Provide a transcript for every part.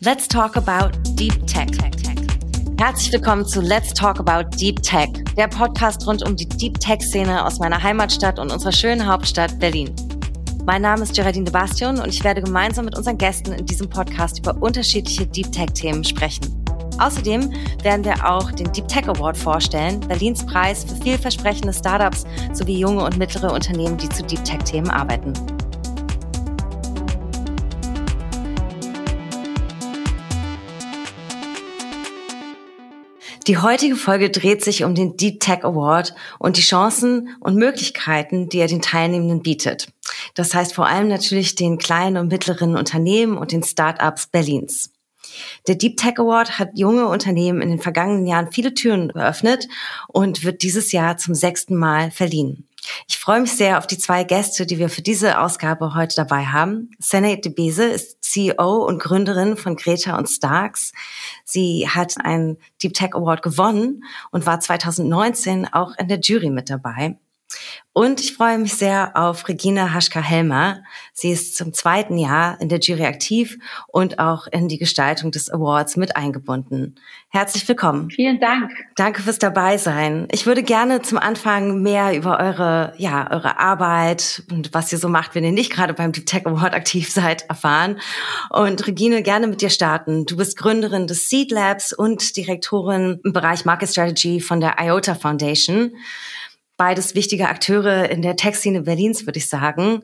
Let's talk about Deep Tech. Herzlich willkommen zu Let's Talk About Deep Tech, der Podcast rund um die Deep Tech-Szene aus meiner Heimatstadt und unserer schönen Hauptstadt Berlin. Mein Name ist Geraldine de Bastion und ich werde gemeinsam mit unseren Gästen in diesem Podcast über unterschiedliche Deep Tech-Themen sprechen. Außerdem werden wir auch den Deep Tech Award vorstellen, Berlins Preis für vielversprechende Startups sowie junge und mittlere Unternehmen, die zu Deep Tech-Themen arbeiten. Die heutige Folge dreht sich um den Deep Tech Award und die Chancen und Möglichkeiten, die er den Teilnehmenden bietet. Das heißt vor allem natürlich den kleinen und mittleren Unternehmen und den Startups Berlins. Der Deep Tech Award hat junge Unternehmen in den vergangenen Jahren viele Türen geöffnet und wird dieses Jahr zum sechsten Mal verliehen. Ich freue mich sehr auf die zwei Gäste, die wir für diese Ausgabe heute dabei haben. Senate de Bese ist CEO und Gründerin von Greta und Starks. Sie hat einen Deep Tech Award gewonnen und war 2019 auch in der Jury mit dabei. Und ich freue mich sehr auf Regina Haschka-Helmer. Sie ist zum zweiten Jahr in der Jury aktiv und auch in die Gestaltung des Awards mit eingebunden. Herzlich willkommen. Vielen Dank. Danke fürs Dabeisein. Ich würde gerne zum Anfang mehr über eure, ja, eure Arbeit und was ihr so macht, wenn ihr nicht gerade beim Deep Tech Award aktiv seid, erfahren. Und Regine, gerne mit dir starten. Du bist Gründerin des Seed Labs und Direktorin im Bereich Market Strategy von der IOTA Foundation beides wichtige Akteure in der Tech-Szene Berlins, würde ich sagen.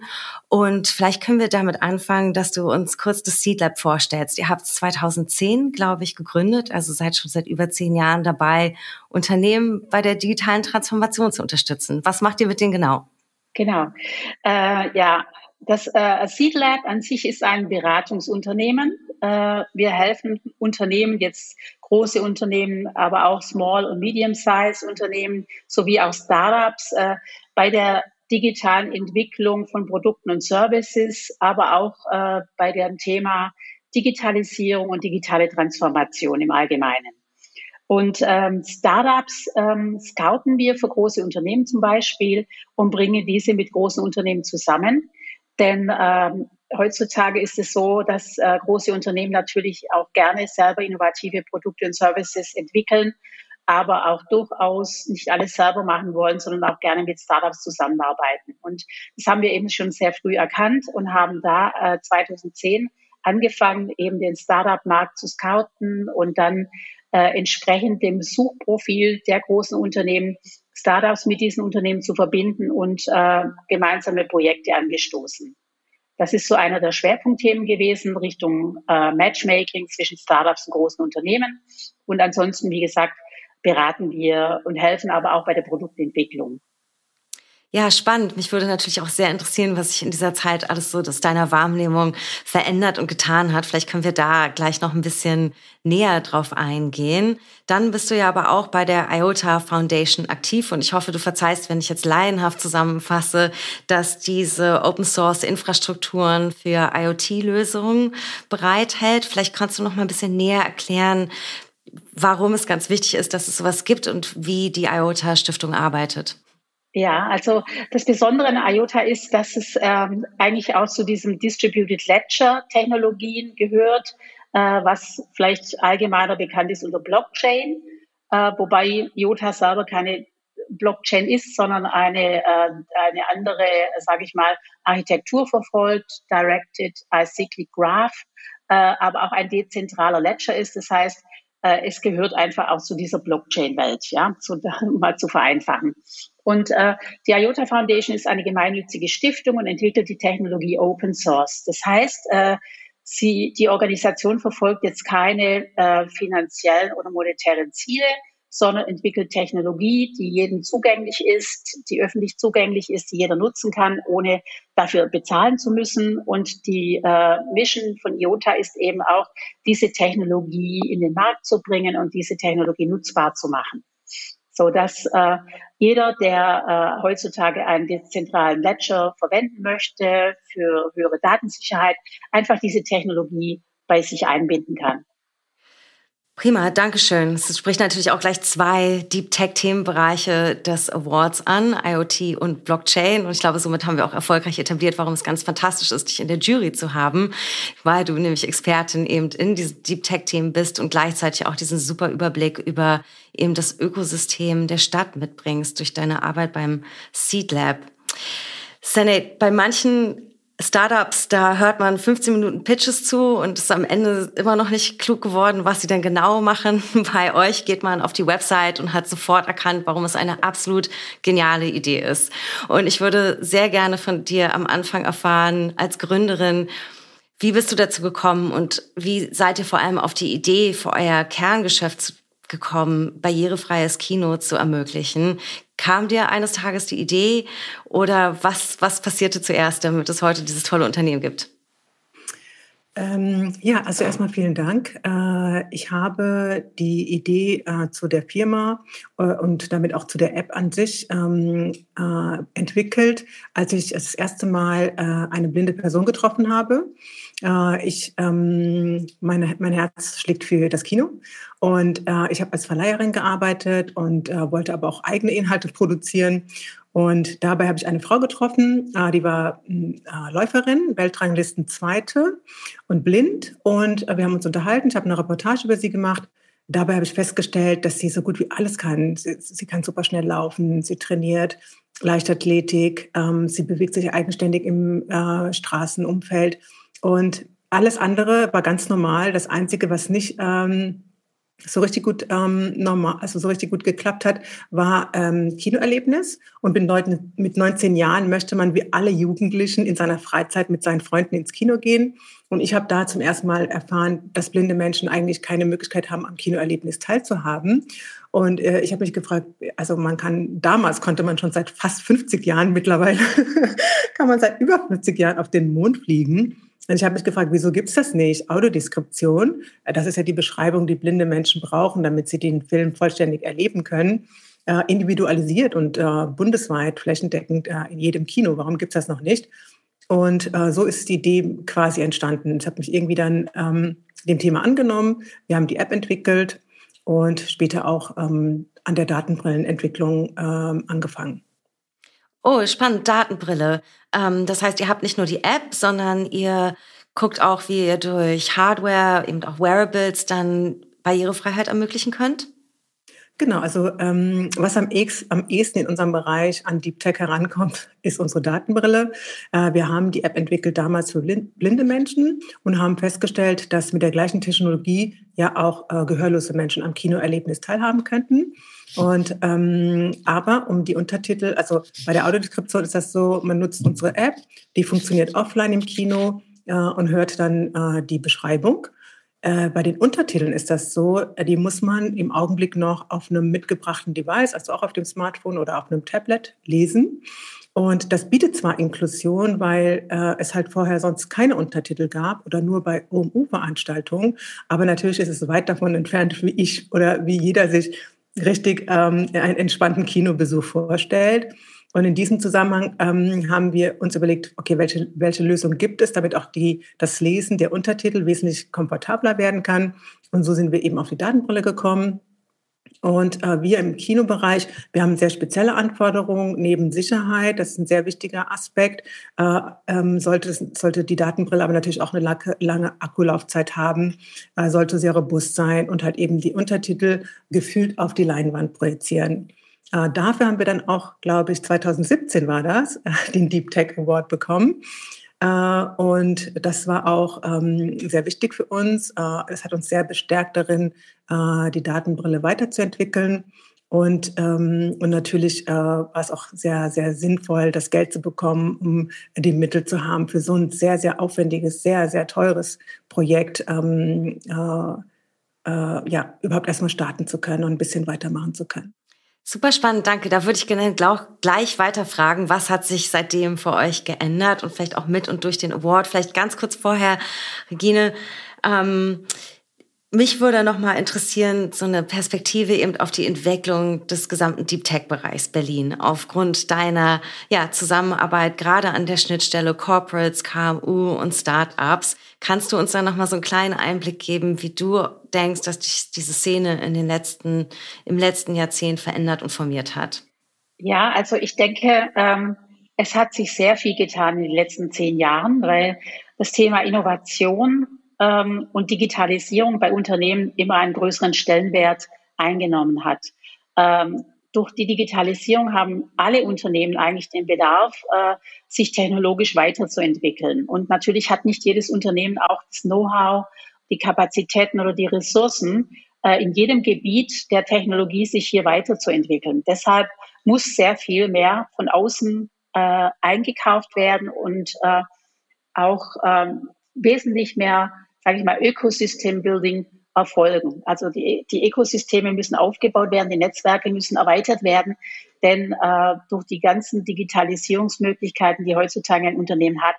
Und vielleicht können wir damit anfangen, dass du uns kurz das Seed Lab vorstellst. Ihr habt 2010, glaube ich, gegründet, also seid schon seit über zehn Jahren dabei, Unternehmen bei der digitalen Transformation zu unterstützen. Was macht ihr mit denen genau? Genau. Äh, ja, das äh, Seed Lab an sich ist ein Beratungsunternehmen. Äh, wir helfen Unternehmen jetzt große Unternehmen, aber auch Small- und Medium-Size-Unternehmen sowie auch Startups äh, bei der digitalen Entwicklung von Produkten und Services, aber auch äh, bei dem Thema Digitalisierung und digitale Transformation im Allgemeinen. Und ähm, Startups ähm, scouten wir für große Unternehmen zum Beispiel und bringen diese mit großen Unternehmen zusammen. Denn ähm, heutzutage ist es so, dass äh, große Unternehmen natürlich auch gerne selber innovative Produkte und Services entwickeln, aber auch durchaus nicht alles selber machen wollen, sondern auch gerne mit Startups zusammenarbeiten. Und das haben wir eben schon sehr früh erkannt und haben da äh, 2010 angefangen, eben den Startup-Markt zu scouten und dann äh, entsprechend dem Suchprofil der großen Unternehmen Startups mit diesen Unternehmen zu verbinden und äh, gemeinsame Projekte angestoßen. Das ist so einer der Schwerpunktthemen gewesen Richtung äh, Matchmaking zwischen Startups und großen Unternehmen. Und ansonsten, wie gesagt, beraten wir und helfen aber auch bei der Produktentwicklung. Ja, spannend. Mich würde natürlich auch sehr interessieren, was sich in dieser Zeit alles so aus deiner Wahrnehmung verändert und getan hat. Vielleicht können wir da gleich noch ein bisschen näher drauf eingehen. Dann bist du ja aber auch bei der IOTA Foundation aktiv und ich hoffe, du verzeihst, wenn ich jetzt laienhaft zusammenfasse, dass diese Open Source Infrastrukturen für IoT-Lösungen bereithält. Vielleicht kannst du noch mal ein bisschen näher erklären, warum es ganz wichtig ist, dass es sowas gibt und wie die IOTA Stiftung arbeitet. Ja, also das Besondere an IOTA ist, dass es ähm, eigentlich auch zu diesem Distributed Ledger Technologien gehört, äh, was vielleicht allgemeiner bekannt ist unter Blockchain, äh, wobei IOTA selber keine Blockchain ist, sondern eine, äh, eine andere, sage ich mal, Architektur verfolgt, Directed Acyclic Graph, äh, aber auch ein dezentraler Ledger ist. Das heißt, äh, es gehört einfach auch zu dieser Blockchain-Welt, ja, zu, mal zu vereinfachen. Und äh, die IOTA Foundation ist eine gemeinnützige Stiftung und entwickelt die Technologie Open Source. Das heißt, äh, sie, die Organisation verfolgt jetzt keine äh, finanziellen oder monetären Ziele, sondern entwickelt Technologie, die jedem zugänglich ist, die öffentlich zugänglich ist, die jeder nutzen kann, ohne dafür bezahlen zu müssen. Und die äh, Mission von IOTA ist eben auch, diese Technologie in den Markt zu bringen und diese Technologie nutzbar zu machen so dass äh, jeder, der äh, heutzutage einen dezentralen Ledger verwenden möchte für höhere Datensicherheit, einfach diese Technologie bei sich einbinden kann. Prima, Dankeschön. Es spricht natürlich auch gleich zwei Deep Tech-Themenbereiche des Awards an, IoT und Blockchain. Und ich glaube, somit haben wir auch erfolgreich etabliert, warum es ganz fantastisch ist, dich in der Jury zu haben, weil du nämlich Expertin eben in diesen Deep Tech-Themen bist und gleichzeitig auch diesen super Überblick über eben das Ökosystem der Stadt mitbringst durch deine Arbeit beim Seed Lab. Senate, bei manchen Startups, da hört man 15 Minuten Pitches zu und ist am Ende immer noch nicht klug geworden, was sie denn genau machen. Bei euch geht man auf die Website und hat sofort erkannt, warum es eine absolut geniale Idee ist. Und ich würde sehr gerne von dir am Anfang erfahren, als Gründerin, wie bist du dazu gekommen und wie seid ihr vor allem auf die Idee für euer Kerngeschäft gekommen, barrierefreies Kino zu ermöglichen? Kam dir eines Tages die Idee oder was, was passierte zuerst, damit es heute dieses tolle Unternehmen gibt? Ähm, ja, also erstmal vielen Dank. Äh, ich habe die Idee äh, zu der Firma äh, und damit auch zu der App an sich ähm, äh, entwickelt, als ich das erste Mal äh, eine blinde Person getroffen habe. Äh, ich, ähm, meine, mein Herz schlägt für das Kino und ich habe als Verleiherin gearbeitet und wollte aber auch eigene Inhalte produzieren und dabei habe ich eine Frau getroffen, äh, die war äh, Läuferin, Weltranglisten Zweite und blind. Und äh, wir haben uns unterhalten. Ich habe eine Reportage über sie gemacht. Dabei habe ich festgestellt, dass sie so gut wie alles kann. Sie, sie kann super schnell laufen, sie trainiert Leichtathletik, ähm, sie bewegt sich eigenständig im äh, Straßenumfeld. Und alles andere war ganz normal. Das Einzige, was nicht ähm, so richtig gut ähm, normal, also so richtig gut geklappt hat, war ähm, Kinoerlebnis. Und bin Leuten, mit 19 Jahren möchte man wie alle Jugendlichen in seiner Freizeit mit seinen Freunden ins Kino gehen. Und ich habe da zum ersten Mal erfahren, dass blinde Menschen eigentlich keine Möglichkeit haben, am Kinoerlebnis teilzuhaben. Und äh, ich habe mich gefragt, also man kann, damals konnte man schon seit fast 50 Jahren, mittlerweile kann man seit über 50 Jahren auf den Mond fliegen. Und ich habe mich gefragt, wieso gibt es das nicht? Audiodeskription, das ist ja die Beschreibung, die blinde Menschen brauchen, damit sie den Film vollständig erleben können, äh, individualisiert und äh, bundesweit, flächendeckend äh, in jedem Kino. Warum gibt es das noch nicht? Und äh, so ist die Idee quasi entstanden. Ich habe mich irgendwie dann ähm, dem Thema angenommen. Wir haben die App entwickelt und später auch ähm, an der Datenbrillenentwicklung ähm, angefangen. Oh, spannend, Datenbrille. Ähm, das heißt, ihr habt nicht nur die App, sondern ihr guckt auch, wie ihr durch Hardware, eben auch Wearables, dann Barrierefreiheit ermöglichen könnt? Genau, also ähm, was am, ex, am ehesten in unserem Bereich an Deep Tech herankommt, ist unsere Datenbrille. Äh, wir haben die App entwickelt damals für blinde Menschen und haben festgestellt, dass mit der gleichen Technologie ja auch äh, gehörlose Menschen am Kinoerlebnis teilhaben könnten. Und ähm, aber um die Untertitel, also bei der Audiodeskription ist das so, man nutzt unsere App, die funktioniert offline im Kino äh, und hört dann äh, die Beschreibung. Äh, bei den Untertiteln ist das so, äh, die muss man im Augenblick noch auf einem mitgebrachten Device, also auch auf dem Smartphone oder auf einem Tablet lesen. Und das bietet zwar Inklusion, weil äh, es halt vorher sonst keine Untertitel gab oder nur bei OMU-Veranstaltungen, aber natürlich ist es weit davon entfernt, wie ich oder wie jeder sich richtig ähm, einen entspannten Kinobesuch vorstellt. Und in diesem Zusammenhang ähm, haben wir uns überlegt, okay, welche, welche Lösung gibt es, damit auch die, das Lesen der Untertitel wesentlich komfortabler werden kann. Und so sind wir eben auf die Datenbrille gekommen. Und äh, wir im Kinobereich, wir haben sehr spezielle Anforderungen neben Sicherheit. Das ist ein sehr wichtiger Aspekt. Äh, ähm, sollte, sollte die Datenbrille aber natürlich auch eine lange, lange Akkulaufzeit haben, äh, sollte sehr robust sein und halt eben die Untertitel gefühlt auf die Leinwand projizieren. Äh, dafür haben wir dann auch, glaube ich, 2017 war das, den Deep Tech Award bekommen. Äh, und das war auch ähm, sehr wichtig für uns. Äh, es hat uns sehr bestärkt darin, äh, die Datenbrille weiterzuentwickeln. Und, ähm, und natürlich äh, war es auch sehr, sehr sinnvoll, das Geld zu bekommen, um die Mittel zu haben für so ein sehr, sehr aufwendiges, sehr, sehr teures Projekt, ähm, äh, äh, ja, überhaupt erstmal starten zu können und ein bisschen weitermachen zu können. Super spannend, danke. Da würde ich gerne gleich weiter fragen, was hat sich seitdem für euch geändert und vielleicht auch mit und durch den Award. Vielleicht ganz kurz vorher, Regine, ähm, mich würde noch mal interessieren, so eine Perspektive eben auf die Entwicklung des gesamten Deep Tech Bereichs Berlin aufgrund deiner ja, Zusammenarbeit gerade an der Schnittstelle Corporates, KMU und Startups. Kannst du uns da noch mal so einen kleinen Einblick geben, wie du denkst, dass sich diese Szene in den letzten im letzten Jahrzehnt verändert und formiert hat? Ja, also ich denke, ähm, es hat sich sehr viel getan in den letzten zehn Jahren, weil das Thema Innovation ähm, und Digitalisierung bei Unternehmen immer einen größeren Stellenwert eingenommen hat. Ähm, durch die Digitalisierung haben alle Unternehmen eigentlich den Bedarf, äh, sich technologisch weiterzuentwickeln. Und natürlich hat nicht jedes Unternehmen auch das Know-how, die Kapazitäten oder die Ressourcen, äh, in jedem Gebiet der Technologie sich hier weiterzuentwickeln. Deshalb muss sehr viel mehr von außen äh, eingekauft werden und äh, auch ähm, wesentlich mehr sage ich mal, Ökosystem-Building erfolgen. Also die, die Ökosysteme müssen aufgebaut werden, die Netzwerke müssen erweitert werden, denn äh, durch die ganzen Digitalisierungsmöglichkeiten, die heutzutage ein Unternehmen hat,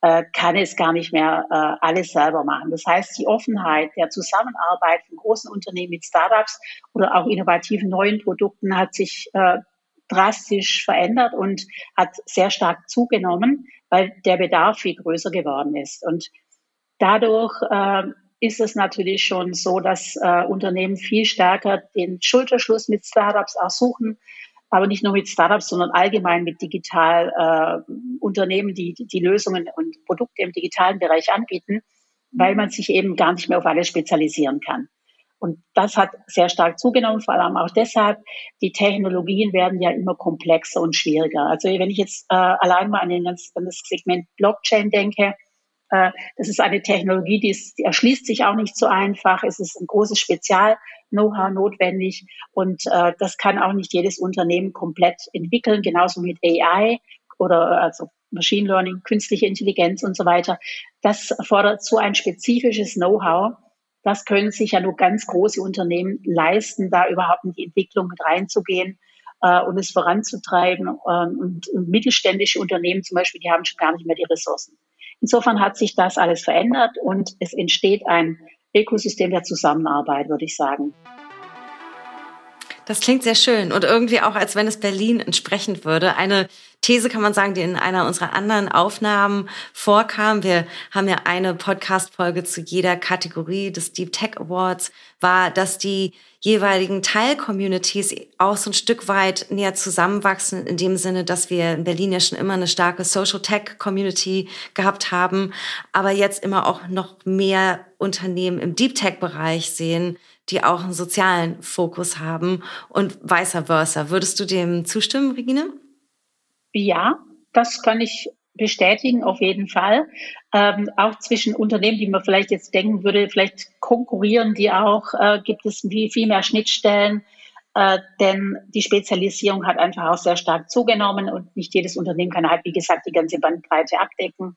äh, kann es gar nicht mehr äh, alles selber machen. Das heißt, die Offenheit der Zusammenarbeit von großen Unternehmen mit Startups oder auch innovativen neuen Produkten hat sich äh, drastisch verändert und hat sehr stark zugenommen, weil der Bedarf viel größer geworden ist. Und Dadurch äh, ist es natürlich schon so, dass äh, Unternehmen viel stärker den Schulterschluss mit Startups auch suchen, aber nicht nur mit Startups, sondern allgemein mit digital äh, Unternehmen, die, die Lösungen und Produkte im digitalen Bereich anbieten, weil man sich eben gar nicht mehr auf alles spezialisieren kann. Und das hat sehr stark zugenommen, vor allem auch deshalb, die Technologien werden ja immer komplexer und schwieriger. Also wenn ich jetzt äh, allein mal an, den, an das Segment Blockchain denke, das ist eine Technologie, die, ist, die erschließt sich auch nicht so einfach. Es ist ein großes Spezial-Know-how notwendig und äh, das kann auch nicht jedes Unternehmen komplett entwickeln, genauso mit AI oder also Machine Learning, künstliche Intelligenz und so weiter. Das erfordert so ein spezifisches Know-how. Das können sich ja nur ganz große Unternehmen leisten, da überhaupt in die Entwicklung mit reinzugehen äh, und es voranzutreiben. Und, und mittelständische Unternehmen zum Beispiel, die haben schon gar nicht mehr die Ressourcen. Insofern hat sich das alles verändert und es entsteht ein Ökosystem der Zusammenarbeit, würde ich sagen. Das klingt sehr schön und irgendwie auch, als wenn es Berlin entsprechend würde. Eine These kann man sagen, die in einer unserer anderen Aufnahmen vorkam. Wir haben ja eine Podcast-Folge zu jeder Kategorie des Deep Tech Awards, war, dass die jeweiligen Teil-Communities auch so ein Stück weit näher zusammenwachsen, in dem Sinne, dass wir in Berlin ja schon immer eine starke Social Tech Community gehabt haben, aber jetzt immer auch noch mehr Unternehmen im Deep Tech Bereich sehen, die auch einen sozialen Fokus haben und vice versa. Würdest du dem zustimmen, Regine? Ja, das kann ich bestätigen, auf jeden Fall. Ähm, auch zwischen Unternehmen, die man vielleicht jetzt denken würde, vielleicht konkurrieren die auch, äh, gibt es viel, viel mehr Schnittstellen, äh, denn die Spezialisierung hat einfach auch sehr stark zugenommen und nicht jedes Unternehmen kann halt, wie gesagt, die ganze Bandbreite abdecken.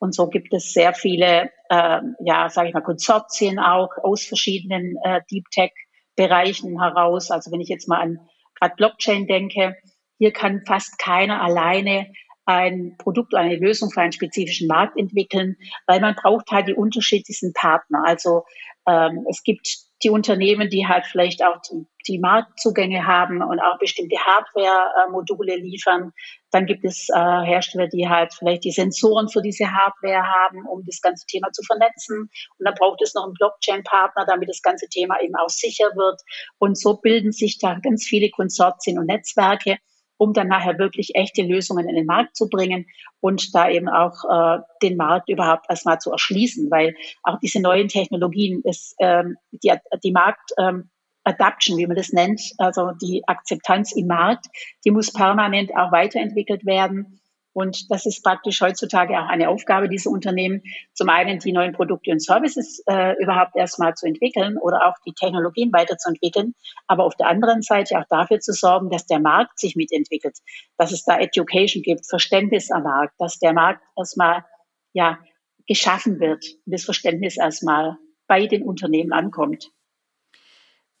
Und so gibt es sehr viele, äh, ja, sage ich mal, Konsortien auch aus verschiedenen äh, Deep Tech Bereichen heraus. Also wenn ich jetzt mal an gerade Blockchain denke, hier kann fast keiner alleine ein Produkt oder eine Lösung für einen spezifischen Markt entwickeln, weil man braucht halt die unterschiedlichsten Partner. Also ähm, es gibt die Unternehmen, die halt vielleicht auch die, die Marktzugänge haben und auch bestimmte Hardware-Module liefern. Dann gibt es äh, Hersteller, die halt vielleicht die Sensoren für diese Hardware haben, um das ganze Thema zu vernetzen. Und dann braucht es noch einen Blockchain-Partner, damit das ganze Thema eben auch sicher wird. Und so bilden sich da ganz viele Konsortien und Netzwerke um dann nachher wirklich echte Lösungen in den Markt zu bringen und da eben auch äh, den Markt überhaupt erstmal zu erschließen, weil auch diese neuen Technologien ist ähm, die, die Markt ähm, Adaption, wie man das nennt, also die Akzeptanz im Markt, die muss permanent auch weiterentwickelt werden. Und das ist praktisch heutzutage auch eine Aufgabe dieser Unternehmen, zum einen die neuen Produkte und Services äh, überhaupt erstmal zu entwickeln oder auch die Technologien weiterzuentwickeln, aber auf der anderen Seite auch dafür zu sorgen, dass der Markt sich mitentwickelt, dass es da Education gibt, Verständnis am Markt, dass der Markt erstmal ja geschaffen wird das Verständnis erstmal bei den Unternehmen ankommt.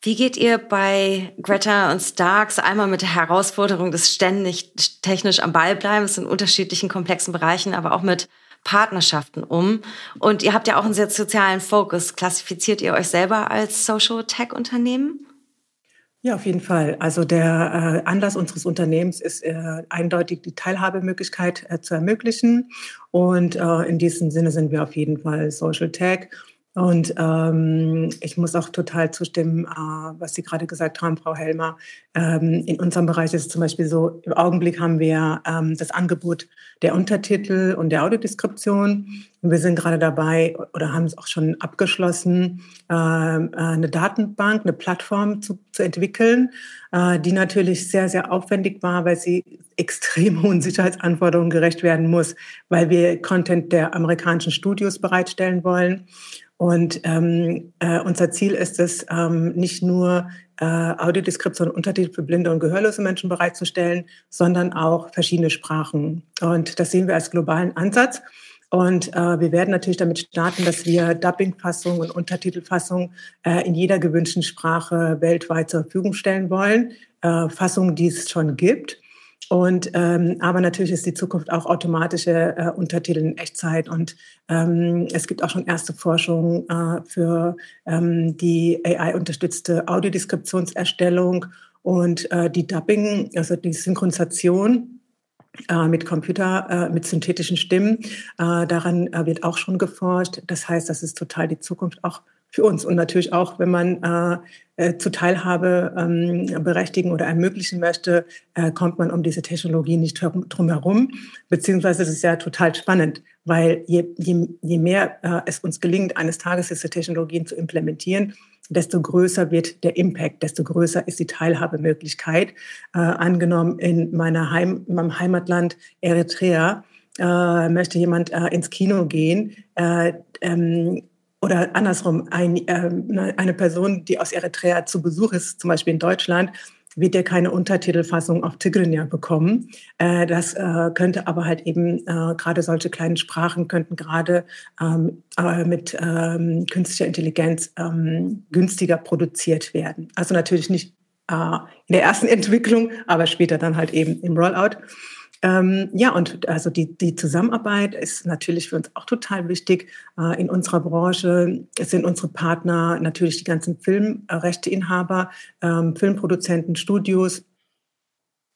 Wie geht ihr bei Greta und Starks einmal mit der Herausforderung des ständig technisch am Ball bleibens in unterschiedlichen komplexen Bereichen, aber auch mit Partnerschaften um. Und ihr habt ja auch einen sehr sozialen Fokus. Klassifiziert ihr euch selber als Social Tech Unternehmen? Ja, auf jeden Fall. Also der äh, Anlass unseres Unternehmens ist äh, eindeutig die Teilhabemöglichkeit äh, zu ermöglichen. Und äh, in diesem Sinne sind wir auf jeden Fall Social Tech. Und ähm, ich muss auch total zustimmen, äh, was Sie gerade gesagt haben, Frau Helmer. Ähm, in unserem Bereich ist es zum Beispiel so, im Augenblick haben wir ähm, das Angebot der Untertitel und der Audiodeskription. Und wir sind gerade dabei oder haben es auch schon abgeschlossen, äh, äh, eine Datenbank, eine Plattform zu, zu entwickeln, äh, die natürlich sehr, sehr aufwendig war, weil sie extrem hohen Sicherheitsanforderungen gerecht werden muss, weil wir Content der amerikanischen Studios bereitstellen wollen. Und ähm, äh, unser Ziel ist es, ähm, nicht nur äh, Audiodeskription und Untertitel für blinde und gehörlose Menschen bereitzustellen, sondern auch verschiedene Sprachen. Und das sehen wir als globalen Ansatz. Und äh, wir werden natürlich damit starten, dass wir Dubbing-Fassung und Untertitelfassung äh, in jeder gewünschten Sprache weltweit zur Verfügung stellen wollen. Äh, Fassungen, die es schon gibt. Und ähm, aber natürlich ist die Zukunft auch automatische äh, Untertitel in Echtzeit und ähm, es gibt auch schon erste Forschung äh, für ähm, die AI-unterstützte Audiodeskriptionserstellung und äh, die Dubbing, also die Synchronisation äh, mit Computer, äh, mit synthetischen Stimmen. Äh, daran wird auch schon geforscht. Das heißt, das ist total die Zukunft auch für uns und natürlich auch, wenn man äh, äh, zu Teilhabe ähm, berechtigen oder ermöglichen möchte, äh, kommt man um diese Technologie nicht drum herum. Beziehungsweise es ist ja total spannend, weil je, je, je mehr äh, es uns gelingt, eines Tages diese Technologien zu implementieren, desto größer wird der Impact, desto größer ist die Teilhabemöglichkeit. Äh, angenommen in meiner Heim, in meinem Heimatland Eritrea äh, möchte jemand äh, ins Kino gehen. Äh, ähm, oder andersrum, ein, äh, eine Person, die aus Eritrea zu Besuch ist, zum Beispiel in Deutschland, wird ja keine Untertitelfassung auf Tigrinya bekommen. Äh, das äh, könnte aber halt eben, äh, gerade solche kleinen Sprachen könnten gerade ähm, äh, mit ähm, künstlicher Intelligenz ähm, günstiger produziert werden. Also natürlich nicht äh, in der ersten Entwicklung, aber später dann halt eben im Rollout. Ähm, ja, und also die, die Zusammenarbeit ist natürlich für uns auch total wichtig. Äh, in unserer Branche sind unsere Partner natürlich die ganzen Filmrechteinhaber, ähm, Filmproduzenten, Studios,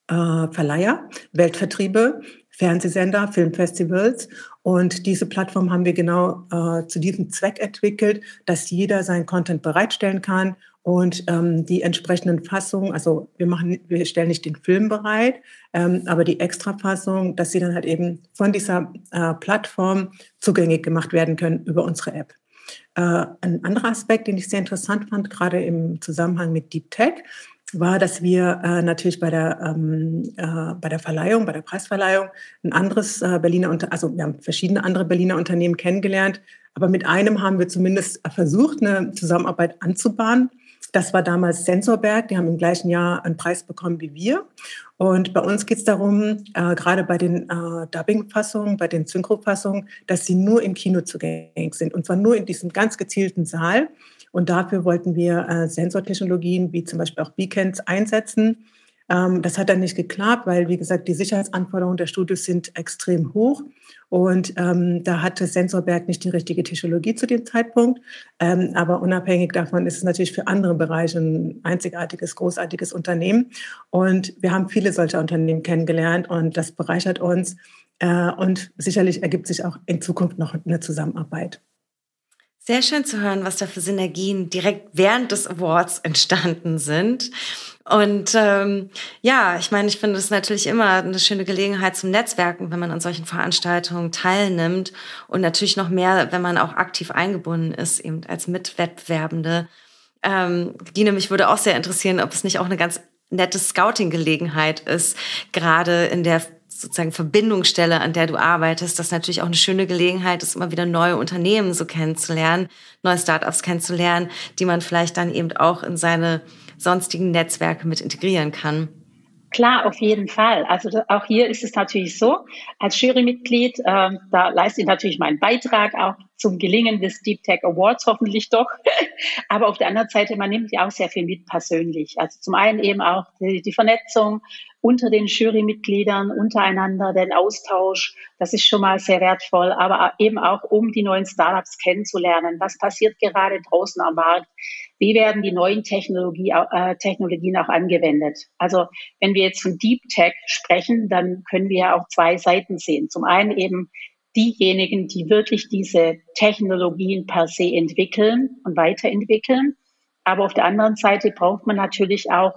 äh, Verleiher, Weltvertriebe, Fernsehsender, Filmfestivals. Und diese Plattform haben wir genau äh, zu diesem Zweck entwickelt, dass jeder seinen Content bereitstellen kann und ähm, die entsprechenden Fassungen, also wir machen, wir stellen nicht den Film bereit, ähm, aber die Extrafassung, dass sie dann halt eben von dieser äh, Plattform zugänglich gemacht werden können über unsere App. Äh, ein anderer Aspekt, den ich sehr interessant fand, gerade im Zusammenhang mit Deep Tech, war, dass wir äh, natürlich bei der, ähm, äh, bei der Verleihung, bei der Preisverleihung ein anderes äh, Berliner, Unter also wir haben verschiedene andere Berliner Unternehmen kennengelernt, aber mit einem haben wir zumindest versucht, eine Zusammenarbeit anzubahnen. Das war damals Sensorberg, die haben im gleichen Jahr einen Preis bekommen wie wir. Und bei uns geht es darum, äh, gerade bei den äh, Dubbing-Fassungen, bei den Synchro-Fassungen, dass sie nur im Kino zugänglich sind. Und zwar nur in diesem ganz gezielten Saal. Und dafür wollten wir äh, Sensortechnologien wie zum Beispiel auch Beacons einsetzen. Ähm, das hat dann nicht geklappt, weil, wie gesagt, die Sicherheitsanforderungen der Studios sind extrem hoch. Und ähm, da hatte Sensorberg nicht die richtige Technologie zu dem Zeitpunkt. Ähm, aber unabhängig davon ist es natürlich für andere Bereiche ein einzigartiges, großartiges Unternehmen. Und wir haben viele solcher Unternehmen kennengelernt und das bereichert uns. Äh, und sicherlich ergibt sich auch in Zukunft noch eine Zusammenarbeit. Sehr schön zu hören, was da für Synergien direkt während des Awards entstanden sind. Und ähm, ja, ich meine, ich finde es natürlich immer eine schöne Gelegenheit zum Netzwerken, wenn man an solchen Veranstaltungen teilnimmt und natürlich noch mehr, wenn man auch aktiv eingebunden ist, eben als Mitwettbewerbende. Ähm, Gine, mich würde auch sehr interessieren, ob es nicht auch eine ganz nette Scouting-Gelegenheit ist, gerade in der sozusagen Verbindungsstelle, an der du arbeitest, das natürlich auch eine schöne Gelegenheit ist, immer wieder neue Unternehmen so kennenzulernen, neue Startups kennenzulernen, die man vielleicht dann eben auch in seine sonstigen Netzwerke mit integrieren kann. Klar, auf jeden Fall. Also auch hier ist es natürlich so, als Jurymitglied, äh, da leiste ich natürlich meinen Beitrag auch zum Gelingen des Deep Tech Awards hoffentlich doch. Aber auf der anderen Seite, man nimmt ja auch sehr viel mit persönlich. Also zum einen eben auch die, die Vernetzung unter den Jurymitgliedern, untereinander, den Austausch. Das ist schon mal sehr wertvoll. Aber eben auch, um die neuen Startups kennenzulernen. Was passiert gerade draußen am Markt? Wie werden die neuen Technologie, äh, Technologien auch angewendet? Also wenn wir jetzt von Deep Tech sprechen, dann können wir ja auch zwei Seiten sehen. Zum einen eben diejenigen, die wirklich diese Technologien per se entwickeln und weiterentwickeln. Aber auf der anderen Seite braucht man natürlich auch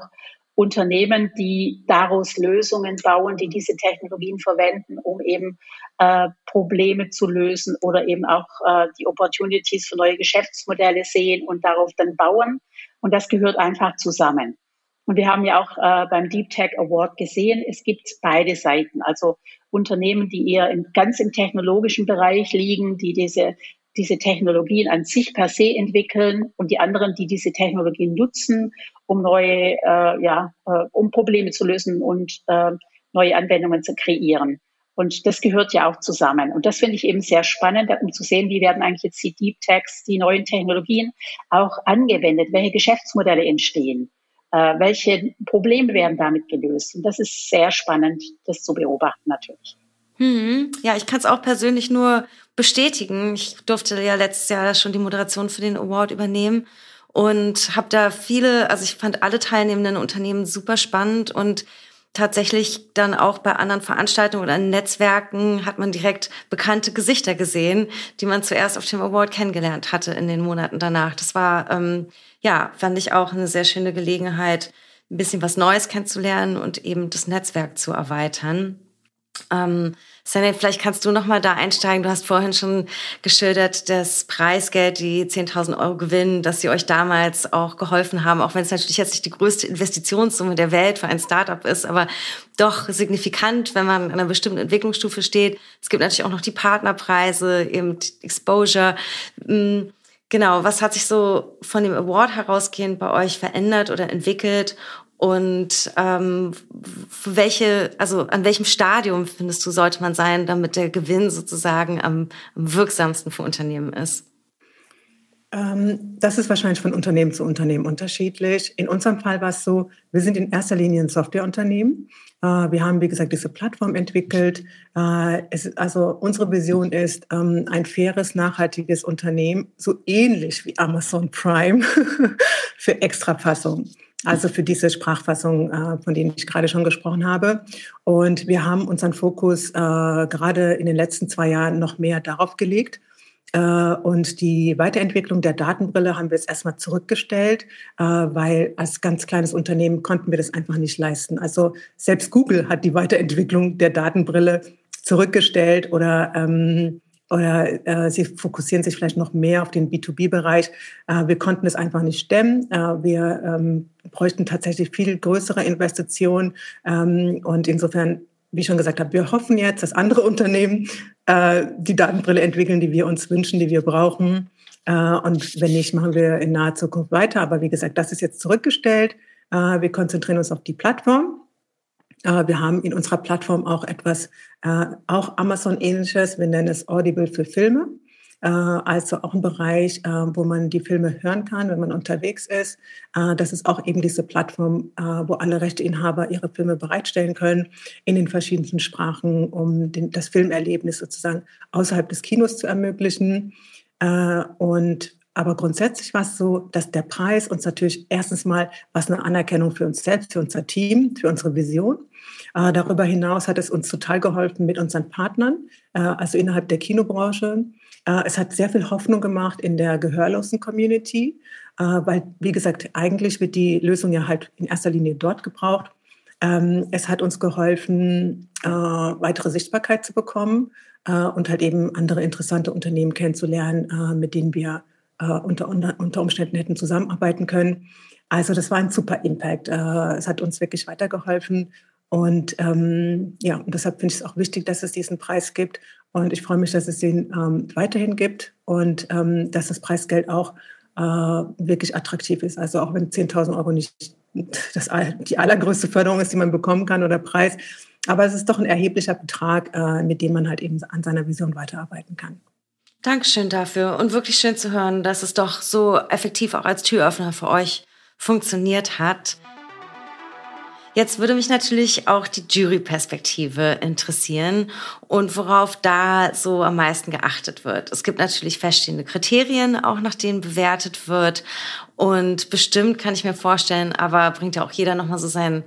Unternehmen, die daraus Lösungen bauen, die diese Technologien verwenden, um eben äh, Probleme zu lösen oder eben auch äh, die Opportunities für neue Geschäftsmodelle sehen und darauf dann bauen. Und das gehört einfach zusammen. Und wir haben ja auch äh, beim Deep Tech Award gesehen, es gibt beide Seiten. Also Unternehmen, die eher im, ganz im technologischen Bereich liegen, die diese, diese Technologien an sich per se entwickeln und die anderen, die diese Technologien nutzen, um neue, äh, ja, äh, um Probleme zu lösen und äh, neue Anwendungen zu kreieren. Und das gehört ja auch zusammen. Und das finde ich eben sehr spannend, um zu sehen, wie werden eigentlich jetzt die Deep Techs, die neuen Technologien auch angewendet, welche Geschäftsmodelle entstehen. Äh, welche Probleme werden damit gelöst? Und das ist sehr spannend, das zu beobachten natürlich. Hm, ja, ich kann es auch persönlich nur bestätigen. Ich durfte ja letztes Jahr schon die Moderation für den Award übernehmen und habe da viele, also ich fand alle teilnehmenden Unternehmen super spannend und tatsächlich dann auch bei anderen Veranstaltungen oder Netzwerken hat man direkt bekannte Gesichter gesehen, die man zuerst auf dem Award kennengelernt hatte in den Monaten danach. Das war, ähm, ja, fand ich auch eine sehr schöne Gelegenheit, ein bisschen was Neues kennenzulernen und eben das Netzwerk zu erweitern. Ähm, Sandy, vielleicht kannst du noch mal da einsteigen. Du hast vorhin schon geschildert, das Preisgeld, die 10.000 Euro Gewinn, dass sie euch damals auch geholfen haben, auch wenn es natürlich jetzt nicht die größte Investitionssumme der Welt für ein Startup ist, aber doch signifikant, wenn man an einer bestimmten Entwicklungsstufe steht. Es gibt natürlich auch noch die Partnerpreise, eben Exposure. Hm, genau, was hat sich so von dem Award herausgehend bei euch verändert oder entwickelt? Und ähm, welche, also an welchem Stadium findest du, sollte man sein, damit der Gewinn sozusagen am, am wirksamsten für Unternehmen ist? Ähm, das ist wahrscheinlich von Unternehmen zu Unternehmen unterschiedlich. In unserem Fall war es so, wir sind in erster Linie ein Softwareunternehmen. Äh, wir haben, wie gesagt, diese Plattform entwickelt. Äh, es, also unsere Vision ist ähm, ein faires, nachhaltiges Unternehmen, so ähnlich wie Amazon Prime für Extrafassung also für diese Sprachfassung, äh, von denen ich gerade schon gesprochen habe. Und wir haben unseren Fokus äh, gerade in den letzten zwei Jahren noch mehr darauf gelegt. Äh, und die Weiterentwicklung der Datenbrille haben wir jetzt erstmal zurückgestellt, weil als ganz kleines Unternehmen konnten wir das einfach nicht leisten. Also selbst Google hat die Weiterentwicklung der Datenbrille zurückgestellt oder ähm, oder äh, sie fokussieren sich vielleicht noch mehr auf den B2B-Bereich. Äh, wir konnten es einfach nicht stemmen. Äh, wir ähm, bräuchten tatsächlich viel größere Investitionen. Ähm, und insofern, wie ich schon gesagt habe, wir hoffen jetzt, dass andere Unternehmen äh, die Datenbrille entwickeln, die wir uns wünschen, die wir brauchen. Äh, und wenn nicht, machen wir in naher Zukunft weiter. Aber wie gesagt, das ist jetzt zurückgestellt. Äh, wir konzentrieren uns auf die Plattform wir haben in unserer Plattform auch etwas, äh, auch Amazon-ähnliches, wir nennen es Audible für Filme. Äh, also auch ein Bereich, äh, wo man die Filme hören kann, wenn man unterwegs ist. das ist auch eben diese Plattform, wo alle Rechteinhaber ihre Filme bereitstellen können in den verschiedensten Sprachen, um das Filmerlebnis sozusagen außerhalb des Kinos zu ermöglichen. und aber grundsätzlich war es so, dass der Preis uns natürlich erstens mal was eine Anerkennung für uns selbst, für unser Team, für unsere Vision. Äh, darüber hinaus hat es uns total geholfen mit unseren Partnern, äh, also innerhalb der Kinobranche. Äh, es hat sehr viel Hoffnung gemacht in der gehörlosen Community, äh, weil, wie gesagt, eigentlich wird die Lösung ja halt in erster Linie dort gebraucht. Ähm, es hat uns geholfen, äh, weitere Sichtbarkeit zu bekommen äh, und halt eben andere interessante Unternehmen kennenzulernen, mit denen wir unter, unter Umständen hätten zusammenarbeiten können. Also das war ein super Impact. Es hat uns wirklich weitergeholfen. Und ähm, ja, und deshalb finde ich es auch wichtig, dass es diesen Preis gibt. Und ich freue mich, dass es den ähm, weiterhin gibt und ähm, dass das Preisgeld auch äh, wirklich attraktiv ist. Also auch wenn 10.000 Euro nicht das, die allergrößte Förderung ist, die man bekommen kann oder Preis. Aber es ist doch ein erheblicher Betrag, äh, mit dem man halt eben an seiner Vision weiterarbeiten kann. Dankeschön dafür und wirklich schön zu hören, dass es doch so effektiv auch als Türöffner für euch funktioniert hat. Jetzt würde mich natürlich auch die Juryperspektive interessieren und worauf da so am meisten geachtet wird. Es gibt natürlich feststehende Kriterien, auch nach denen bewertet wird. Und bestimmt kann ich mir vorstellen, aber bringt ja auch jeder nochmal so seinen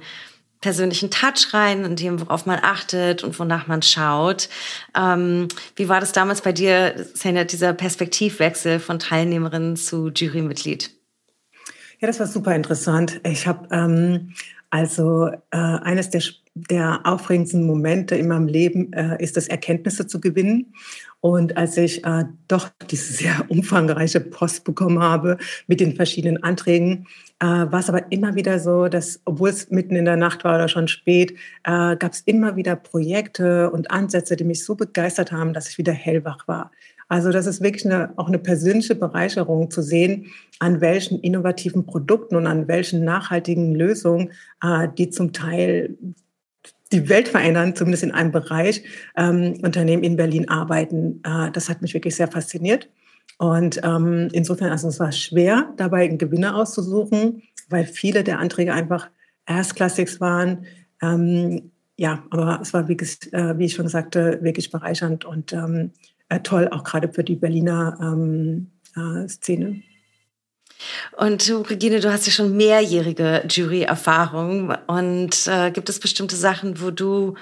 persönlichen Touch rein, in dem, worauf man achtet und wonach man schaut. Ähm, wie war das damals bei dir, Senja, dieser Perspektivwechsel von Teilnehmerin zu Jurymitglied? Ja, das war super interessant. Ich habe ähm, also äh, eines der, der aufregendsten Momente in meinem Leben äh, ist es, Erkenntnisse zu gewinnen. Und als ich äh, doch diese sehr umfangreiche Post bekommen habe mit den verschiedenen Anträgen, äh, war es aber immer wieder so, dass, obwohl es mitten in der Nacht war oder schon spät, äh, gab es immer wieder Projekte und Ansätze, die mich so begeistert haben, dass ich wieder hellwach war. Also das ist wirklich eine, auch eine persönliche Bereicherung zu sehen, an welchen innovativen Produkten und an welchen nachhaltigen Lösungen, äh, die zum Teil die Welt verändern, zumindest in einem Bereich, ähm, Unternehmen in Berlin arbeiten. Äh, das hat mich wirklich sehr fasziniert. Und ähm, insofern, also es war schwer, dabei einen Gewinner auszusuchen, weil viele der Anträge einfach erstklassig waren. Ähm, ja, aber es war, wie, äh, wie ich schon sagte, wirklich bereichernd und ähm, äh, toll, auch gerade für die Berliner ähm, äh, Szene. Und du, Regine, du hast ja schon mehrjährige Jury-Erfahrung. Und äh, gibt es bestimmte Sachen, wo du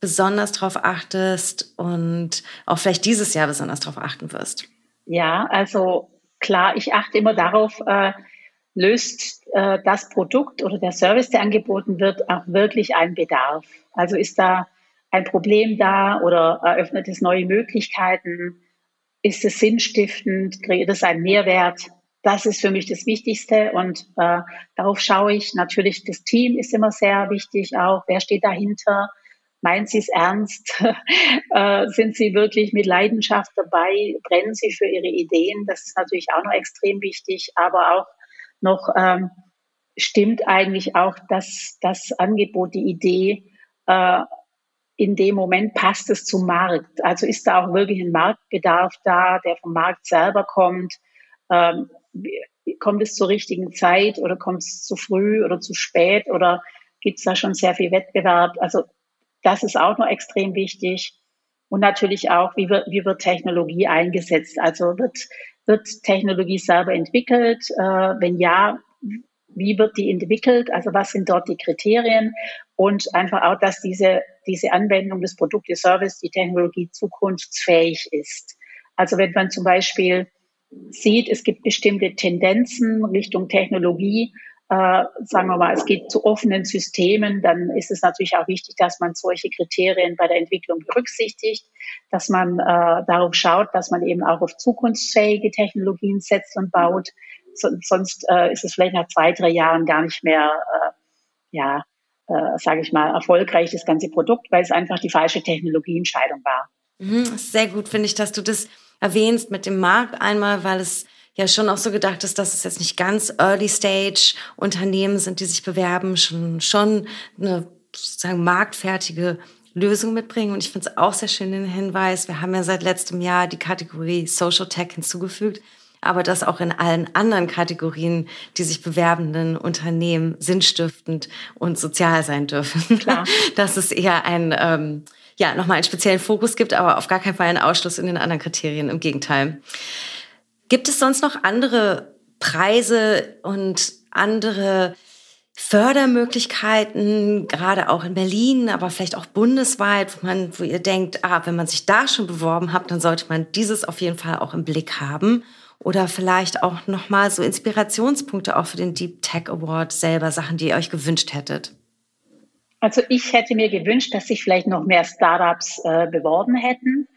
besonders darauf achtest und auch vielleicht dieses Jahr besonders darauf achten wirst? Ja, also klar, ich achte immer darauf, äh, löst äh, das Produkt oder der Service, der angeboten wird, auch wirklich einen Bedarf. Also ist da ein Problem da oder eröffnet es neue Möglichkeiten? Ist es sinnstiftend? Kreiert es einen Mehrwert? Das ist für mich das Wichtigste und äh, darauf schaue ich. Natürlich, das Team ist immer sehr wichtig auch. Wer steht dahinter? Meinen Sie es ernst? äh, sind Sie wirklich mit Leidenschaft dabei? Brennen Sie für Ihre Ideen? Das ist natürlich auch noch extrem wichtig, aber auch noch ähm, stimmt eigentlich auch das, das Angebot, die Idee, äh, in dem Moment passt es zum Markt. Also ist da auch wirklich ein Marktbedarf da, der vom Markt selber kommt. Ähm, kommt es zur richtigen Zeit oder kommt es zu früh oder zu spät oder gibt es da schon sehr viel Wettbewerb? Also das ist auch noch extrem wichtig. Und natürlich auch, wie wird, wie wird Technologie eingesetzt? Also wird, wird Technologie selber entwickelt? Äh, wenn ja, wie wird die entwickelt? Also was sind dort die Kriterien? Und einfach auch, dass diese, diese Anwendung des Produktes, Service, die Technologie zukunftsfähig ist. Also wenn man zum Beispiel sieht, es gibt bestimmte Tendenzen Richtung Technologie, äh, sagen wir mal, es geht zu offenen Systemen, dann ist es natürlich auch wichtig, dass man solche Kriterien bei der Entwicklung berücksichtigt, dass man äh, darauf schaut, dass man eben auch auf zukunftsfähige Technologien setzt und baut. So, sonst äh, ist es vielleicht nach zwei, drei Jahren gar nicht mehr, äh, ja, äh, sage ich mal, erfolgreich, das ganze Produkt, weil es einfach die falsche Technologieentscheidung war. Mhm, sehr gut, finde ich, dass du das erwähnst mit dem Markt einmal, weil es ja schon auch so gedacht ist, dass es jetzt nicht ganz Early Stage Unternehmen sind, die sich bewerben, schon, schon eine sozusagen marktfertige Lösung mitbringen. Und ich finde es auch sehr schön den Hinweis, wir haben ja seit letztem Jahr die Kategorie Social Tech hinzugefügt, aber dass auch in allen anderen Kategorien die sich bewerbenden Unternehmen sinnstiftend und sozial sein dürfen. Klar. Dass es eher ein ähm, ja, nochmal einen speziellen Fokus gibt, aber auf gar keinen Fall einen Ausschluss in den anderen Kriterien. Im Gegenteil. Gibt es sonst noch andere Preise und andere Fördermöglichkeiten, gerade auch in Berlin, aber vielleicht auch bundesweit, wo man, wo ihr denkt, ah, wenn man sich da schon beworben hat, dann sollte man dieses auf jeden Fall auch im Blick haben. Oder vielleicht auch nochmal so Inspirationspunkte auch für den Deep Tech Award selber, Sachen, die ihr euch gewünscht hättet. Also ich hätte mir gewünscht, dass sich vielleicht noch mehr Startups äh, beworben hätten.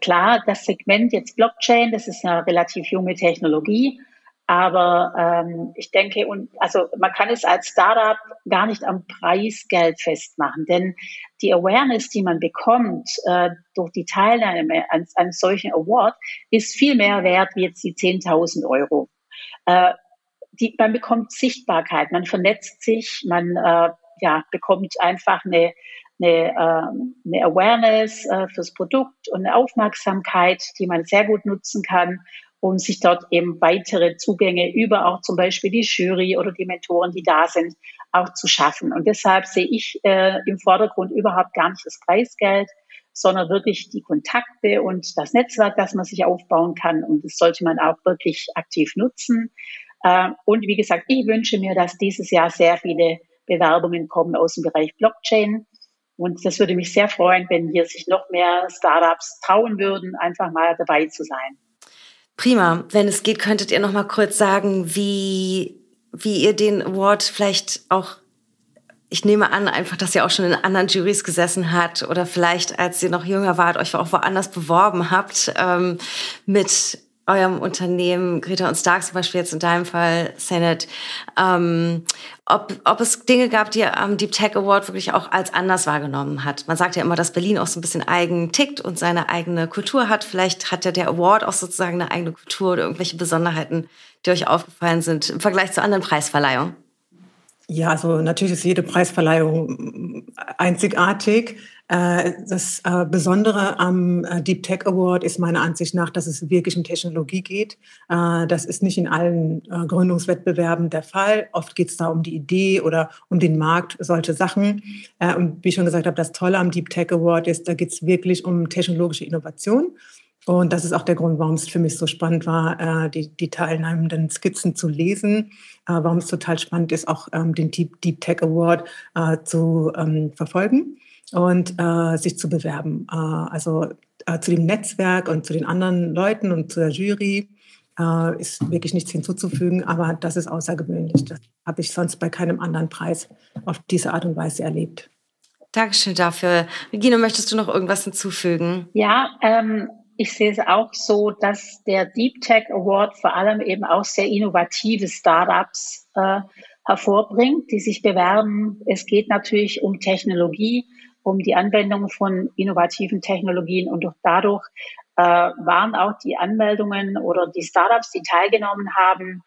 Klar, das Segment jetzt Blockchain, das ist eine relativ junge Technologie, aber ähm, ich denke, und also man kann es als Startup gar nicht am Preisgeld festmachen, denn die Awareness, die man bekommt äh, durch die Teilnahme an einem solchen Award, ist viel mehr wert wie jetzt die 10.000 Euro. Äh, die, man bekommt Sichtbarkeit, man vernetzt sich, man äh, ja, bekommt einfach eine, eine, äh, eine Awareness äh, fürs Produkt und eine Aufmerksamkeit, die man sehr gut nutzen kann, um sich dort eben weitere Zugänge über auch zum Beispiel die Jury oder die Mentoren, die da sind, auch zu schaffen. Und deshalb sehe ich äh, im Vordergrund überhaupt gar nicht das Preisgeld, sondern wirklich die Kontakte und das Netzwerk, das man sich aufbauen kann. Und das sollte man auch wirklich aktiv nutzen. Äh, und wie gesagt, ich wünsche mir, dass dieses Jahr sehr viele Bewerbungen kommen aus dem Bereich Blockchain. Und das würde mich sehr freuen, wenn hier sich noch mehr Startups trauen würden, einfach mal dabei zu sein. Prima. Wenn es geht, könntet ihr noch mal kurz sagen, wie, wie ihr den Award vielleicht auch ich nehme an, einfach, dass ihr auch schon in anderen Juries gesessen habt oder vielleicht, als ihr noch jünger wart, euch auch woanders beworben habt ähm, mit eurem Unternehmen, Greta und Stark zum Beispiel jetzt in deinem Fall, Senate, ähm, ob, ob es Dinge gab, die ihr am Deep Tech Award wirklich auch als anders wahrgenommen hat. Man sagt ja immer, dass Berlin auch so ein bisschen eigen tickt und seine eigene Kultur hat. Vielleicht hat ja der Award auch sozusagen eine eigene Kultur oder irgendwelche Besonderheiten, die euch aufgefallen sind im Vergleich zu anderen Preisverleihungen. Ja, also natürlich ist jede Preisverleihung einzigartig. Äh, das äh, Besondere am äh, Deep Tech Award ist meiner Ansicht nach, dass es wirklich um Technologie geht. Das ist nicht in allen Gründungswettbewerben der Fall. Oft geht es da um die Idee oder um den Markt, solche Sachen. Und wie ich schon gesagt habe, das Tolle am Deep Tech Award ist, da geht es wirklich um technologische Innovation. Und das ist auch der Grund, warum es für mich so spannend war, die, die teilnehmenden Skizzen zu lesen, warum es total spannend ist, auch ähm, den Deep, Deep Tech Award zu ähm, verfolgen und äh, sich zu bewerben. Äh, also äh, zu dem Netzwerk und zu den anderen Leuten und zu der Jury äh, ist wirklich nichts hinzuzufügen, aber das ist außergewöhnlich. Das habe ich sonst bei keinem anderen Preis auf diese Art und Weise erlebt. Dankeschön dafür. Regina, möchtest du noch irgendwas hinzufügen? Ja, ähm, ich sehe es auch so, dass der Deep Tech Award vor allem eben auch sehr innovative Startups äh, hervorbringt, die sich bewerben. Es geht natürlich um Technologie, um die Anwendung von innovativen Technologien und dadurch äh, waren auch die Anmeldungen oder die Startups, die teilgenommen haben,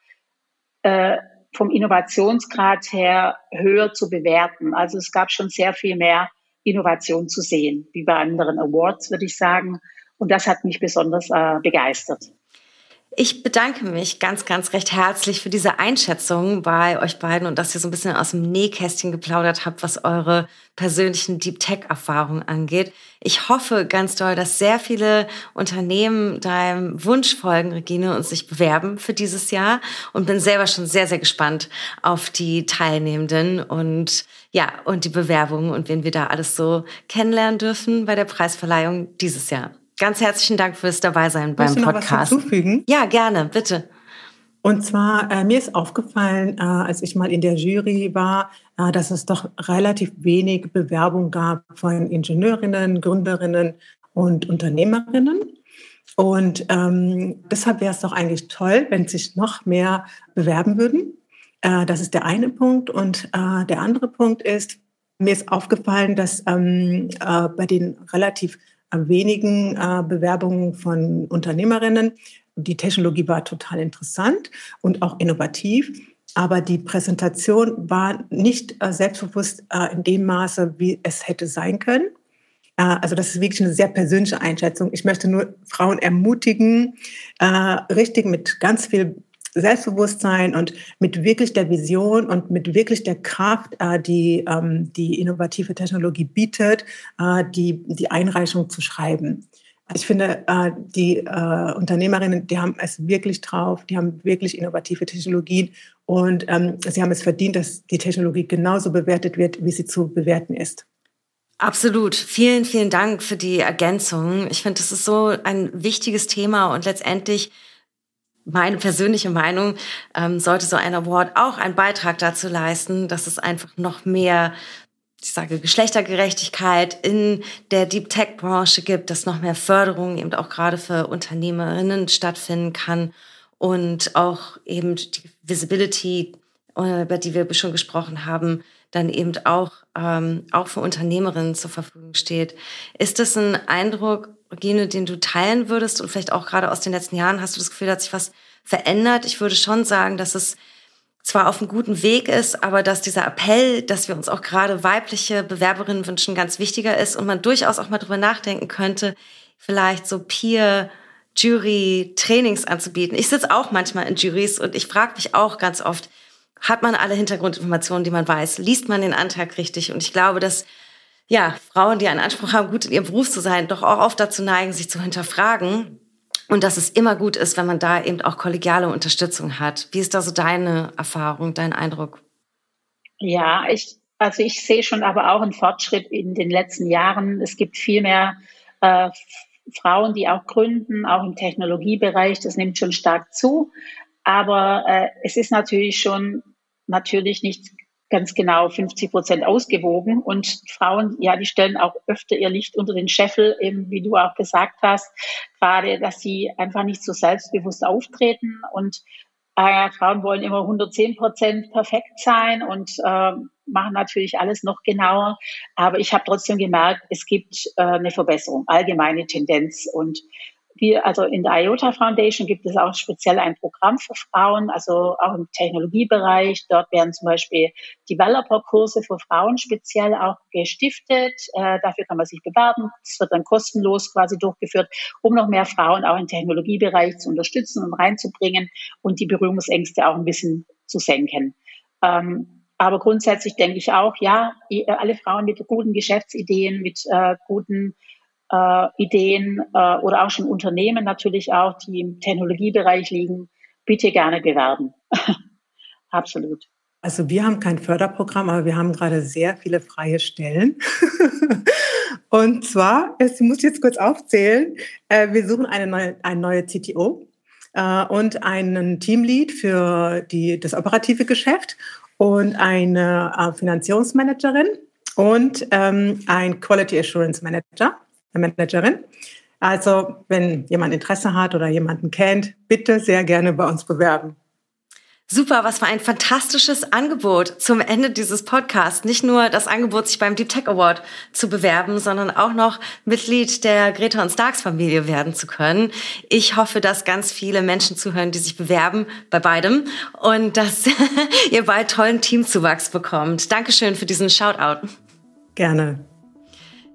äh, vom Innovationsgrad her höher zu bewerten. Also es gab schon sehr viel mehr Innovation zu sehen, wie bei anderen Awards, würde ich sagen. Und das hat mich besonders äh, begeistert. Ich bedanke mich ganz, ganz recht herzlich für diese Einschätzung bei euch beiden und dass ihr so ein bisschen aus dem Nähkästchen geplaudert habt, was eure persönlichen Deep Tech-Erfahrungen angeht. Ich hoffe ganz doll, dass sehr viele Unternehmen deinem Wunsch folgen, Regine, und sich bewerben für dieses Jahr und bin selber schon sehr, sehr gespannt auf die Teilnehmenden und ja, und die Bewerbungen und wen wir da alles so kennenlernen dürfen bei der Preisverleihung dieses Jahr. Ganz herzlichen Dank fürs Dabeisein beim Podcast. Noch was hinzufügen? Ja, gerne, bitte. Und zwar, äh, mir ist aufgefallen, äh, als ich mal in der Jury war, äh, dass es doch relativ wenig Bewerbung gab von Ingenieurinnen, Gründerinnen und Unternehmerinnen. Und ähm, deshalb wäre es doch eigentlich toll, wenn sich noch mehr bewerben würden. Äh, das ist der eine Punkt. Und äh, der andere Punkt ist, mir ist aufgefallen, dass ähm, äh, bei den relativ wenigen äh, Bewerbungen von Unternehmerinnen. Die Technologie war total interessant und auch innovativ. Aber die Präsentation war nicht äh, selbstbewusst äh, in dem Maße, wie es hätte sein können. Äh, also das ist wirklich eine sehr persönliche Einschätzung. Ich möchte nur Frauen ermutigen, äh, richtig mit ganz viel Selbstbewusstsein und mit wirklich der Vision und mit wirklich der Kraft, äh, die ähm, die innovative Technologie bietet, äh, die, die Einreichung zu schreiben. Ich finde, äh, die äh, Unternehmerinnen, die haben es wirklich drauf, die haben wirklich innovative Technologien und ähm, sie haben es verdient, dass die Technologie genauso bewertet wird, wie sie zu bewerten ist. Absolut. Vielen, vielen Dank für die Ergänzung. Ich finde, das ist so ein wichtiges Thema und letztendlich meine persönliche Meinung, ähm, sollte so ein Award auch einen Beitrag dazu leisten, dass es einfach noch mehr, ich sage, Geschlechtergerechtigkeit in der Deep Tech Branche gibt, dass noch mehr Förderung eben auch gerade für Unternehmerinnen stattfinden kann und auch eben die Visibility, äh, über die wir schon gesprochen haben, dann eben auch, ähm, auch für Unternehmerinnen zur Verfügung steht. Ist das ein Eindruck, Regine, den du teilen würdest und vielleicht auch gerade aus den letzten Jahren hast du das Gefühl, da hat sich was verändert? Ich würde schon sagen, dass es zwar auf einem guten Weg ist, aber dass dieser Appell, dass wir uns auch gerade weibliche Bewerberinnen wünschen, ganz wichtiger ist und man durchaus auch mal drüber nachdenken könnte, vielleicht so Peer Jury Trainings anzubieten. Ich sitze auch manchmal in Juries und ich frage mich auch ganz oft, hat man alle Hintergrundinformationen, die man weiß? Liest man den Antrag richtig? Und ich glaube, dass ja, Frauen, die einen Anspruch haben, gut in ihrem Beruf zu sein, doch auch oft dazu neigen, sich zu hinterfragen und dass es immer gut ist, wenn man da eben auch kollegiale Unterstützung hat. Wie ist da so deine Erfahrung, dein Eindruck? Ja, ich, also ich sehe schon aber auch einen Fortschritt in den letzten Jahren. Es gibt viel mehr äh, Frauen, die auch gründen, auch im Technologiebereich. Das nimmt schon stark zu. Aber äh, es ist natürlich schon natürlich nicht ganz genau 50 Prozent ausgewogen. Und Frauen, ja, die stellen auch öfter ihr Licht unter den Scheffel, eben wie du auch gesagt hast, gerade, dass sie einfach nicht so selbstbewusst auftreten und äh, Frauen wollen immer 110 Prozent perfekt sein und äh, machen natürlich alles noch genauer. Aber ich habe trotzdem gemerkt, es gibt äh, eine Verbesserung, allgemeine Tendenz. Und wir, also in der IOTA Foundation gibt es auch speziell ein Programm für Frauen, also auch im Technologiebereich. Dort werden zum Beispiel Developer-Kurse für Frauen speziell auch gestiftet. Äh, dafür kann man sich bewerben. Es wird dann kostenlos quasi durchgeführt, um noch mehr Frauen auch im Technologiebereich zu unterstützen und reinzubringen und die Berührungsängste auch ein bisschen zu senken. Ähm, aber grundsätzlich denke ich auch, ja, alle Frauen mit guten Geschäftsideen, mit äh, guten äh, Ideen äh, oder auch schon Unternehmen natürlich auch, die im Technologiebereich liegen, bitte gerne bewerben. Absolut. Also wir haben kein Förderprogramm, aber wir haben gerade sehr viele freie Stellen. und zwar, ich muss jetzt kurz aufzählen, äh, wir suchen eine neue, eine neue CTO äh, und einen Teamlead für die, das operative Geschäft und eine äh, Finanzierungsmanagerin und ähm, ein Quality Assurance Manager. Managerin. Also, wenn jemand Interesse hat oder jemanden kennt, bitte sehr gerne bei uns bewerben. Super, was für ein fantastisches Angebot zum Ende dieses Podcasts. Nicht nur das Angebot, sich beim Deep Tech Award zu bewerben, sondern auch noch Mitglied der Greta und Starks Familie werden zu können. Ich hoffe, dass ganz viele Menschen zuhören, die sich bewerben bei beidem und dass ihr bald tollen Teamzuwachs bekommt. Dankeschön für diesen Shoutout. Gerne.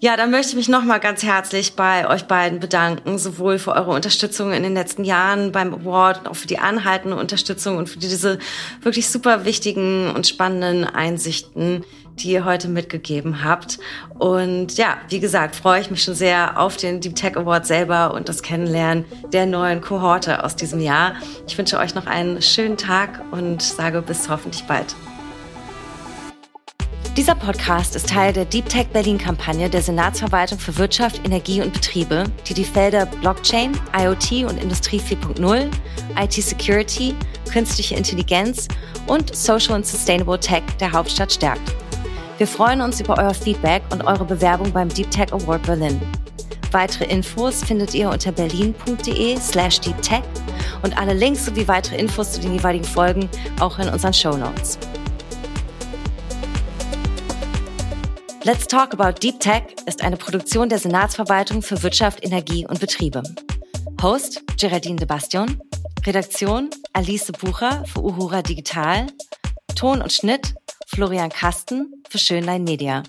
Ja, dann möchte ich mich nochmal ganz herzlich bei euch beiden bedanken, sowohl für eure Unterstützung in den letzten Jahren beim Award auch für die anhaltende Unterstützung und für diese wirklich super wichtigen und spannenden Einsichten, die ihr heute mitgegeben habt. Und ja, wie gesagt, freue ich mich schon sehr auf den Deep Tech Award selber und das Kennenlernen der neuen Kohorte aus diesem Jahr. Ich wünsche euch noch einen schönen Tag und sage bis hoffentlich bald. Dieser Podcast ist Teil der Deep Tech Berlin Kampagne der Senatsverwaltung für Wirtschaft, Energie und Betriebe, die die Felder Blockchain, IoT und Industrie 4.0, IT Security, künstliche Intelligenz und Social and Sustainable Tech der Hauptstadt stärkt. Wir freuen uns über euer Feedback und eure Bewerbung beim Deep Tech Award Berlin. Weitere Infos findet ihr unter berlin.de slash deeptech und alle Links sowie weitere Infos zu den jeweiligen Folgen auch in unseren Show Notes. Let's Talk About Deep Tech ist eine Produktion der Senatsverwaltung für Wirtschaft, Energie und Betriebe. Host Geraldine de Bastion, Redaktion Alice Bucher für Uhura Digital, Ton und Schnitt Florian Kasten für Schönlein Media.